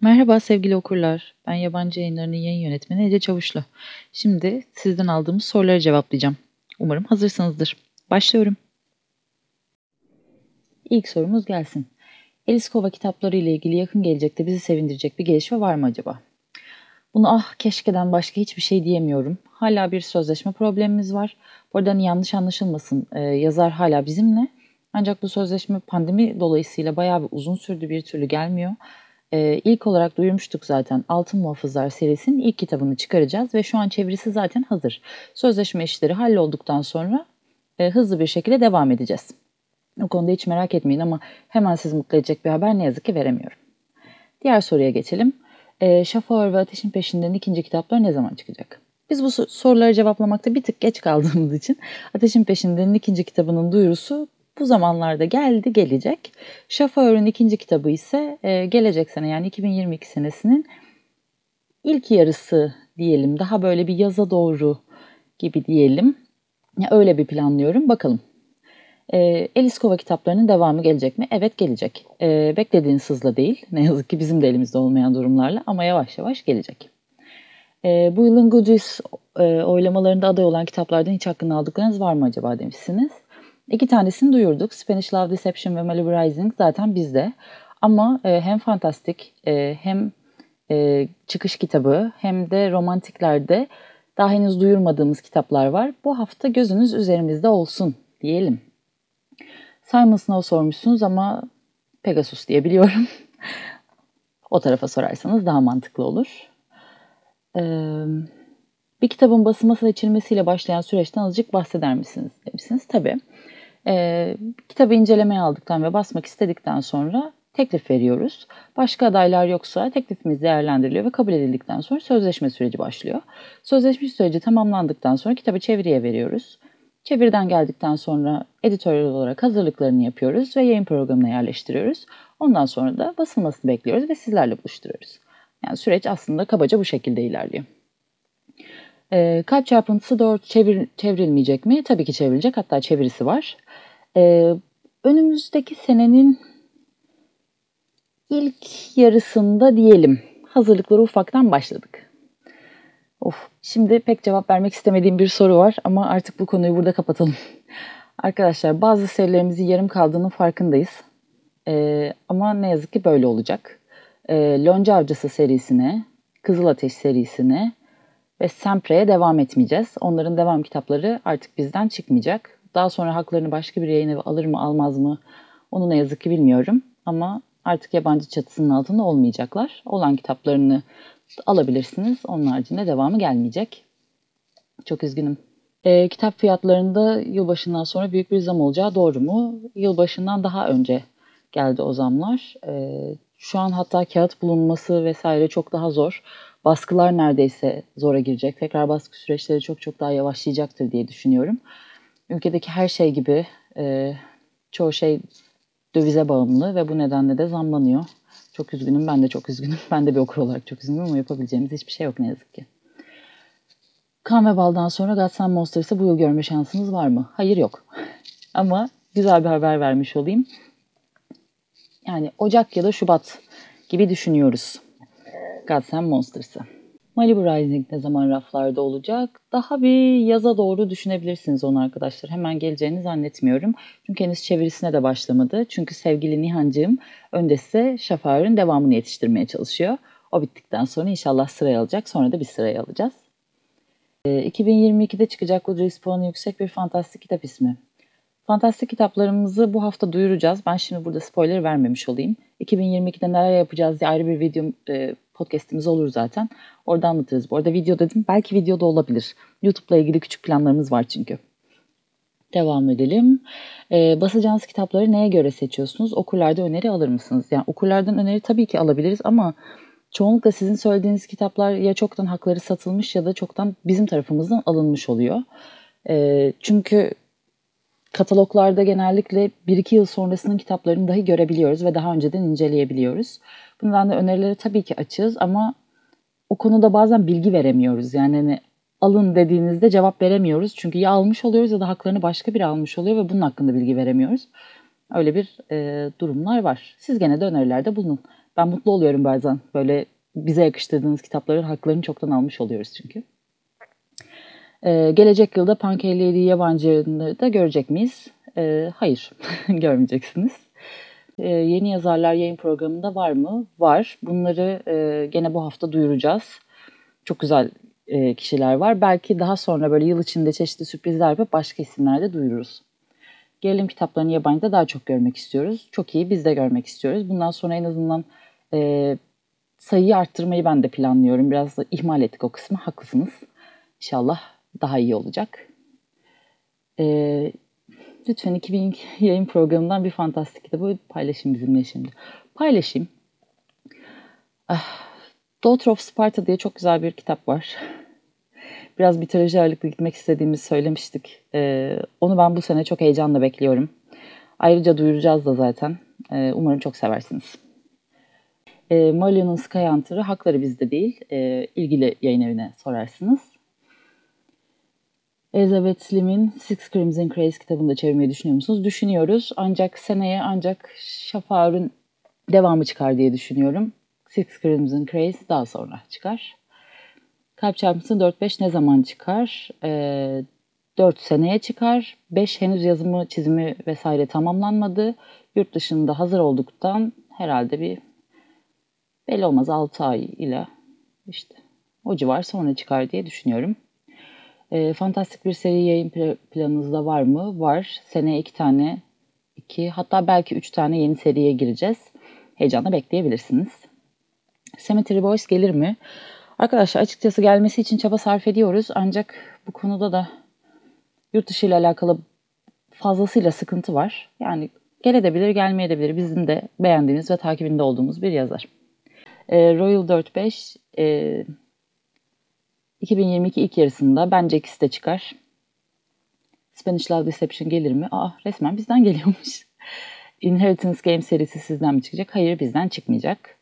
Merhaba sevgili okurlar. Ben yabancı yayınlarının yayın yönetmeni Ece Çavuşlu. Şimdi sizden aldığımız soruları cevaplayacağım. Umarım hazırsınızdır. Başlıyorum. İlk sorumuz gelsin. Eliskova kitapları ile ilgili yakın gelecekte bizi sevindirecek bir gelişme var mı acaba? Bunu ah keşkeden başka hiçbir şey diyemiyorum. Hala bir sözleşme problemimiz var. Bu arada hani yanlış anlaşılmasın. Ee, yazar hala bizimle. Ancak bu sözleşme pandemi dolayısıyla bayağı bir uzun sürdü bir türlü gelmiyor. Ee, ilk olarak duyurmuştuk zaten Altın Muhafızlar serisinin ilk kitabını çıkaracağız ve şu an çevirisi zaten hazır. Sözleşme işleri hallolduktan sonra e, hızlı bir şekilde devam edeceğiz. O konuda hiç merak etmeyin ama hemen sizi mutlu edecek bir haber ne yazık ki veremiyorum. Diğer soruya geçelim. E, Şafağır ve Ateşin Peşinden ikinci kitaplar ne zaman çıkacak? Biz bu soruları cevaplamakta bir tık geç kaldığımız için Ateşin Peşinden'in ikinci kitabının duyurusu bu zamanlarda geldi gelecek. Şafağır'ın ikinci kitabı ise e, gelecek sene yani 2022 senesinin ilk yarısı diyelim. Daha böyle bir yaza doğru gibi diyelim. Ya öyle bir planlıyorum. Bakalım. E, Eliskova kitaplarının devamı gelecek mi? Evet gelecek. E, beklediğiniz hızla değil. Ne yazık ki bizim de elimizde olmayan durumlarla ama yavaş yavaş gelecek. E, bu yılın Goodreads e, oylamalarında aday olan kitaplardan hiç hakkını aldıklarınız var mı acaba demişsiniz. İki tanesini duyurduk. Spanish Love Deception ve Malibu Rising zaten bizde. Ama e, hem fantastik e, hem e, çıkış kitabı hem de romantiklerde daha henüz duyurmadığımız kitaplar var. Bu hafta gözünüz üzerimizde olsun diyelim. Simon Snow sormuşsunuz ama Pegasus diye biliyorum. o tarafa sorarsanız daha mantıklı olur. Ee, bir kitabın basılması ve çizilmesiyle başlayan süreçten azıcık bahseder misiniz demişsiniz. Tabii. Ee, kitabı incelemeye aldıktan ve basmak istedikten sonra teklif veriyoruz. Başka adaylar yoksa teklifimiz değerlendiriliyor ve kabul edildikten sonra sözleşme süreci başlıyor. Sözleşme süreci tamamlandıktan sonra kitabı çeviriye veriyoruz. Çeviriden geldikten sonra editörel olarak hazırlıklarını yapıyoruz ve yayın programına yerleştiriyoruz. Ondan sonra da basılmasını bekliyoruz ve sizlerle buluşturuyoruz. Yani süreç aslında kabaca bu şekilde ilerliyor. E, kalp çarpıntısı doğru çevir, çevrilmeyecek mi? Tabii ki çevrilecek. Hatta çevirisi var. E, önümüzdeki senenin ilk yarısında diyelim hazırlıkları ufaktan başladık. Of, şimdi pek cevap vermek istemediğim bir soru var ama artık bu konuyu burada kapatalım. Arkadaşlar bazı serilerimizin yarım kaldığının farkındayız. Ee, ama ne yazık ki böyle olacak. Ee, Lonca Avcısı serisine, Kızıl Ateş serisine ve Sempre'ye devam etmeyeceğiz. Onların devam kitapları artık bizden çıkmayacak. Daha sonra haklarını başka bir yayın evi alır mı almaz mı onu ne yazık ki bilmiyorum. Ama artık yabancı çatısının altında olmayacaklar. Olan kitaplarını alabilirsiniz. Onun haricinde devamı gelmeyecek. Çok üzgünüm. E, kitap fiyatlarında yılbaşından sonra büyük bir zam olacağı doğru mu? Yılbaşından daha önce geldi o zamlar. E, şu an hatta kağıt bulunması vesaire çok daha zor. Baskılar neredeyse zora girecek. Tekrar baskı süreçleri çok çok daha yavaşlayacaktır diye düşünüyorum. Ülkedeki her şey gibi e, çoğu şey dövize bağımlı ve bu nedenle de zamlanıyor. Çok üzgünüm, ben de çok üzgünüm. Ben de bir okur olarak çok üzgünüm ama yapabileceğimiz hiçbir şey yok ne yazık ki. Kan ve Bal'dan sonra Gods and Monsters'ı bu yıl görme şansınız var mı? Hayır yok. ama güzel bir haber vermiş olayım. Yani Ocak ya da Şubat gibi düşünüyoruz. Gods and Monsters'ı. Malibu Rising ne zaman raflarda olacak? Daha bir yaza doğru düşünebilirsiniz onu arkadaşlar. Hemen geleceğini zannetmiyorum. Çünkü henüz çevirisine de başlamadı. Çünkü sevgili Nihancığım önde size Şafak'ın devamını yetiştirmeye çalışıyor. O bittikten sonra inşallah sıraya alacak. Sonra da bir sıraya alacağız. 2022'de ee, çıkacak Goodreads puanı yüksek bir fantastik kitap ismi. Fantastik kitaplarımızı bu hafta duyuracağız. Ben şimdi burada spoiler vermemiş olayım. 2022'de neler yapacağız diye ayrı bir video e, podcast'imiz olur zaten. Orada anlatırız. Bu arada video dedim. Belki videoda olabilir. YouTube'la ilgili küçük planlarımız var çünkü. Devam edelim. Ee, basacağınız kitapları neye göre seçiyorsunuz? Okurlarda öneri alır mısınız? Yani okurlardan öneri tabii ki alabiliriz ama çoğunlukla sizin söylediğiniz kitaplar ya çoktan hakları satılmış ya da çoktan bizim tarafımızdan alınmış oluyor. Ee, çünkü kataloglarda genellikle 1-2 yıl sonrasının kitaplarını dahi görebiliyoruz ve daha önceden inceleyebiliyoruz. Bundan da önerileri tabii ki açığız ama o konuda bazen bilgi veremiyoruz. Yani hani alın dediğinizde cevap veremiyoruz. Çünkü ya almış oluyoruz ya da haklarını başka biri almış oluyor ve bunun hakkında bilgi veremiyoruz. Öyle bir e, durumlar var. Siz gene de önerilerde bulunun. Ben mutlu oluyorum bazen. Böyle bize yakıştırdığınız kitapların haklarını çoktan almış oluyoruz çünkü. E, gelecek yılda Pankeyli yabancıları da görecek miyiz? E, hayır, görmeyeceksiniz. E, yeni yazarlar yayın programında var mı? Var. Bunları e, gene bu hafta duyuracağız. Çok güzel e, kişiler var. Belki daha sonra böyle yıl içinde çeşitli sürprizler yapıp başka isimlerde duyururuz. Gerilim kitaplarını yabancıda daha çok görmek istiyoruz. Çok iyi biz de görmek istiyoruz. Bundan sonra en azından e, sayıyı arttırmayı ben de planlıyorum. Biraz da ihmal ettik o kısmı. Haklısınız. İnşallah daha iyi olacak. E, lütfen 2000 yayın programından bir fantastik kitabı paylaşın bizimle şimdi. Paylaşayım. Ah, Daughter of Sparta diye çok güzel bir kitap var. Biraz mitoloji ağırlıklı gitmek istediğimizi söylemiştik. Ee, onu ben bu sene çok heyecanla bekliyorum. Ayrıca duyuracağız da zaten. Ee, umarım çok seversiniz. Ee, Marion'un Sky Hunter'ı hakları bizde değil. Ee, ilgili yayın evine sorarsınız. Elizabeth Slim'in Six Crimson Craze kitabını da çevirmeyi düşünüyor musunuz? Düşünüyoruz. Ancak seneye ancak Şafak'ın devamı çıkar diye düşünüyorum. Six Crimson Craze daha sonra çıkar. Kalp çarpıntısı 4-5 ne zaman çıkar? Ee, 4 seneye çıkar. 5 henüz yazımı, çizimi vesaire tamamlanmadı. Yurt dışında hazır olduktan herhalde bir belli olmaz 6 ay ile işte o civar sonra çıkar diye düşünüyorum. E, fantastik bir seri yayın planınızda var mı? Var. Seneye iki tane, iki hatta belki üç tane yeni seriye gireceğiz. Heyecanla bekleyebilirsiniz. Cemetery Boys gelir mi? Arkadaşlar açıkçası gelmesi için çaba sarf ediyoruz. Ancak bu konuda da yurt dışı ile alakalı fazlasıyla sıkıntı var. Yani gelebilir, gelmeyebilir. Bizim de beğendiğimiz ve takibinde olduğumuz bir yazar. E, Royal 45 e, 2022 ilk yarısında bence ikisi de çıkar. Spanish Love Deception gelir mi? Aa resmen bizden geliyormuş. Inheritance Game serisi sizden mi çıkacak? Hayır bizden çıkmayacak.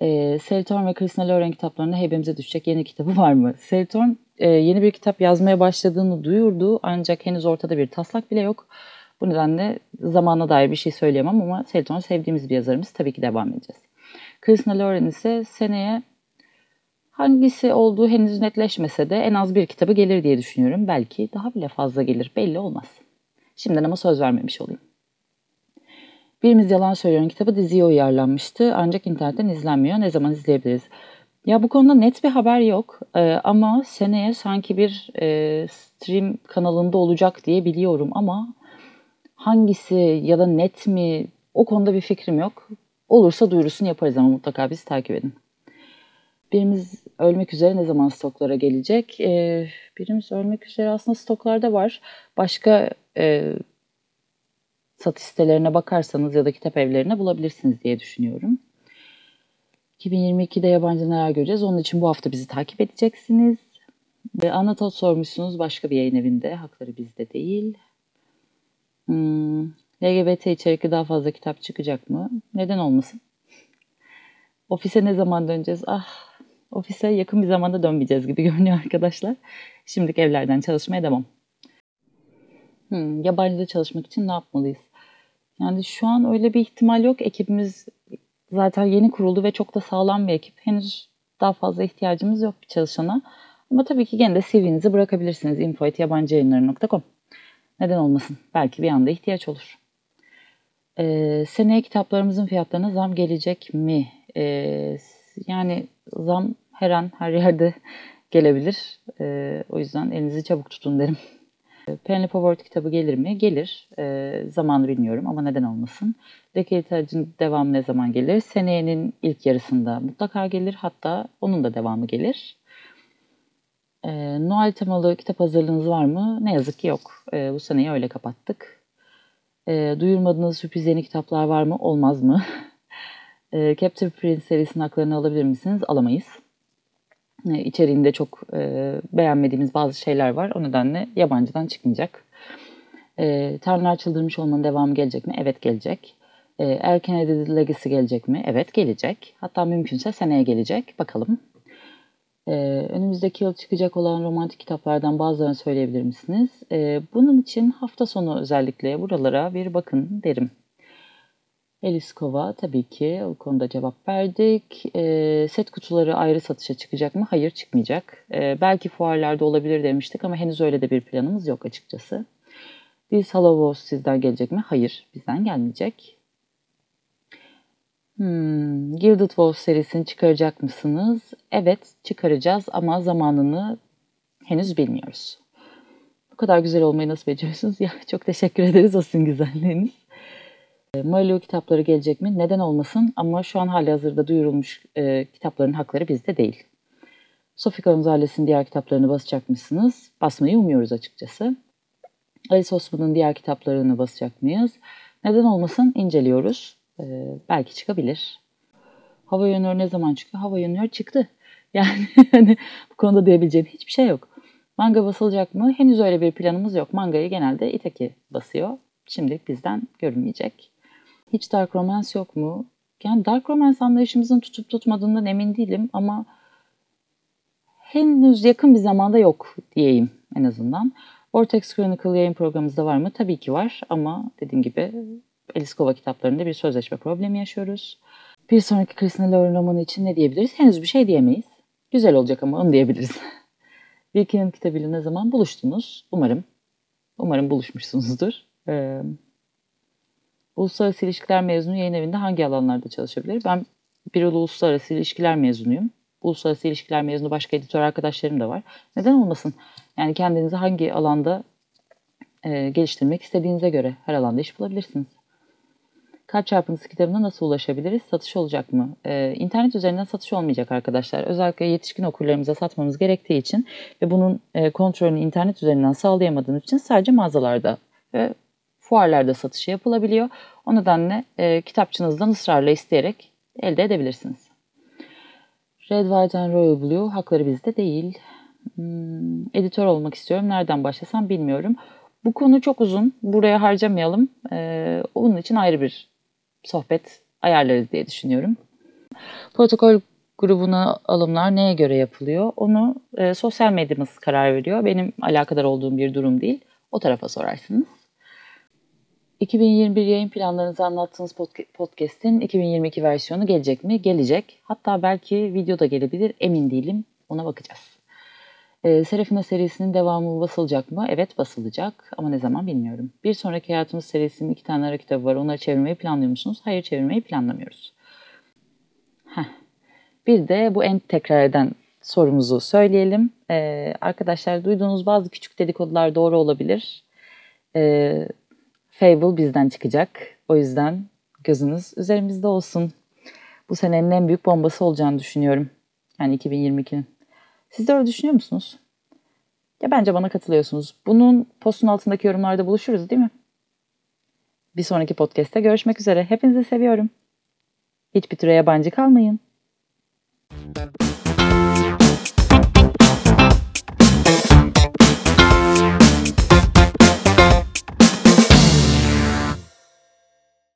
E, Seltorn ve Christina Loren kitaplarında heybemize düşecek yeni kitabı var mı? Seltorn e, yeni bir kitap yazmaya başladığını duyurdu ancak henüz ortada bir taslak bile yok. Bu nedenle zamana dair bir şey söyleyemem ama Seltorn sevdiğimiz bir yazarımız tabii ki devam edeceğiz. Christina Loren ise seneye hangisi olduğu henüz netleşmese de en az bir kitabı gelir diye düşünüyorum. Belki daha bile fazla gelir belli olmaz. Şimdiden ama söz vermemiş olayım. Birimiz Yalan Söylüyor'un kitabı diziye uyarlanmıştı ancak internetten izlenmiyor. Ne zaman izleyebiliriz? Ya bu konuda net bir haber yok ee, ama seneye sanki bir e, stream kanalında olacak diye biliyorum ama hangisi ya da net mi o konuda bir fikrim yok. Olursa duyurusunu yaparız ama mutlaka bizi takip edin. Birimiz ölmek üzere ne zaman stoklara gelecek? Ee, birimiz ölmek üzere aslında stoklarda var. Başka e, satış sitelerine bakarsanız ya da kitap evlerine bulabilirsiniz diye düşünüyorum. 2022'de yabancı neler göreceğiz? Onun için bu hafta bizi takip edeceksiniz. Ve Anatol sormuşsunuz başka bir yayın evinde. Hakları bizde değil. Hmm, LGBT içerikli daha fazla kitap çıkacak mı? Neden olmasın? Ofise ne zaman döneceğiz? Ah, ofise yakın bir zamanda dönmeyeceğiz gibi görünüyor arkadaşlar. Şimdilik evlerden çalışmaya devam. Hmm, yabancıda çalışmak için ne yapmalıyız? Yani şu an öyle bir ihtimal yok. Ekibimiz zaten yeni kuruldu ve çok da sağlam bir ekip. Henüz daha fazla ihtiyacımız yok bir çalışana. Ama tabii ki gene de CV'nizi bırakabilirsiniz info.yabancıyayınları.com Neden olmasın? Belki bir anda ihtiyaç olur. Ee, seneye kitaplarımızın fiyatlarına zam gelecek mi? Ee, yani zam her an her yerde gelebilir. Ee, o yüzden elinizi çabuk tutun derim. Penelope Ward kitabı gelir mi? Gelir. E, zamanı bilmiyorum ama neden olmasın. Dekiritacın devamı ne zaman gelir? Seneyenin ilk yarısında mutlaka gelir. Hatta onun da devamı gelir. E, Noel temalı kitap hazırlığınız var mı? Ne yazık ki yok. E, bu seneyi öyle kapattık. E, duyurmadığınız sürpriz yeni kitaplar var mı? Olmaz mı? e, Captive Prince serisinin haklarını alabilir misiniz? Alamayız. E, içeriğinde çok e, beğenmediğimiz bazı şeyler var. O nedenle yabancıdan çıkmayacak. E, Tanrılar Çıldırmış olmanın devamı gelecek mi? Evet gelecek. E, Erken Edited Legacy gelecek mi? Evet gelecek. Hatta mümkünse seneye gelecek. Bakalım. Ee, önümüzdeki yıl çıkacak olan romantik kitaplardan bazılarını söyleyebilir misiniz? Ee, bunun için hafta sonu özellikle buralara bir bakın derim. Eliskova tabii ki o konuda cevap verdik. E, set kutuları ayrı satışa çıkacak mı? Hayır çıkmayacak. E, belki fuarlarda olabilir demiştik ama henüz öyle de bir planımız yok açıkçası. Biz Wars sizden gelecek mi? Hayır bizden gelmeyecek. Hmm, Gilded Wolf serisini çıkaracak mısınız? Evet çıkaracağız ama zamanını henüz bilmiyoruz. Bu kadar güzel olmayı nasıl beceriyorsunuz? Ya çok teşekkür ederiz o sizin güzelliğiniz. E, Mario kitapları gelecek mi? Neden olmasın? Ama şu an hali hazırda duyurulmuş e, kitapların hakları bizde değil. Sofika Gonzalez'in diğer kitaplarını basacak mısınız? Basmayı umuyoruz açıkçası. Alice Osman'ın diğer kitaplarını basacak mıyız? Neden olmasın? İnceliyoruz. E, belki çıkabilir. Hava yönleri ne zaman çıkıyor? Hava yönleri çıktı. Yani hani bu konuda diyebileceğim hiçbir şey yok. Manga basılacak mı? Henüz öyle bir planımız yok. Mangayı genelde Itaki basıyor. Şimdilik bizden görünmeyecek. Hiç dark romance yok mu? Yani dark romance anlayışımızın tutup tutmadığından emin değilim ama henüz yakın bir zamanda yok diyeyim en azından. Vortex Chronicle yayın programımızda var mı? Tabii ki var ama dediğim gibi Eliskova kitaplarında bir sözleşme problemi yaşıyoruz. Bir sonraki Christina Lauren romanı için ne diyebiliriz? Henüz bir şey diyemeyiz. Güzel olacak ama onu diyebiliriz. Wilkin'in kitabıyla ne zaman buluştunuz? Umarım. Umarım buluşmuşsunuzdur. Ee, Uluslararası İlişkiler mezunu yayın evinde hangi alanlarda çalışabilir? Ben bir uluslararası ilişkiler mezunuyum. Uluslararası ilişkiler mezunu başka editör arkadaşlarım da var. Neden olmasın? Yani kendinizi hangi alanda e, geliştirmek istediğinize göre her alanda iş bulabilirsiniz. Kalp çarpıntısı kitabına nasıl ulaşabiliriz? Satış olacak mı? Ee, internet üzerinden satış olmayacak arkadaşlar. Özellikle yetişkin okurlarımıza satmamız gerektiği için ve bunun e, kontrolünü internet üzerinden sağlayamadığımız için sadece mağazalarda ve fuarlarda satışı yapılabiliyor. O nedenle e, kitapçınızdan ısrarla isteyerek elde edebilirsiniz. Red, White and Royal Blue hakları bizde değil. Hmm, editör olmak istiyorum. Nereden başlasam bilmiyorum. Bu konu çok uzun. Buraya harcamayalım. Ee, onun için ayrı bir sohbet ayarlarız diye düşünüyorum. Protokol grubuna alımlar neye göre yapılıyor? Onu e, sosyal medyamız karar veriyor. Benim alakadar olduğum bir durum değil. O tarafa sorarsınız. 2021 yayın planlarınızı anlattığınız podcast'in 2022 versiyonu gelecek mi? Gelecek. Hatta belki video da gelebilir. Emin değilim. Ona bakacağız. E, Serafina serisinin devamı basılacak mı? Evet basılacak ama ne zaman bilmiyorum. Bir sonraki Hayatımız serisinin iki tane ara kitabı var. Onları çevirmeyi planlıyor musunuz? Hayır çevirmeyi planlamıyoruz. Heh. Bir de bu en tekrar eden sorumuzu söyleyelim. Ee, arkadaşlar duyduğunuz bazı küçük dedikodular doğru olabilir. Ee, Fable bizden çıkacak. O yüzden gözünüz üzerimizde olsun. Bu senenin en büyük bombası olacağını düşünüyorum. Yani 2022'nin. Siz de öyle düşünüyor musunuz? Ya bence bana katılıyorsunuz. Bunun postun altındaki yorumlarda buluşuruz değil mi? Bir sonraki podcast'te görüşmek üzere. Hepinizi seviyorum. Hiçbir türe yabancı kalmayın.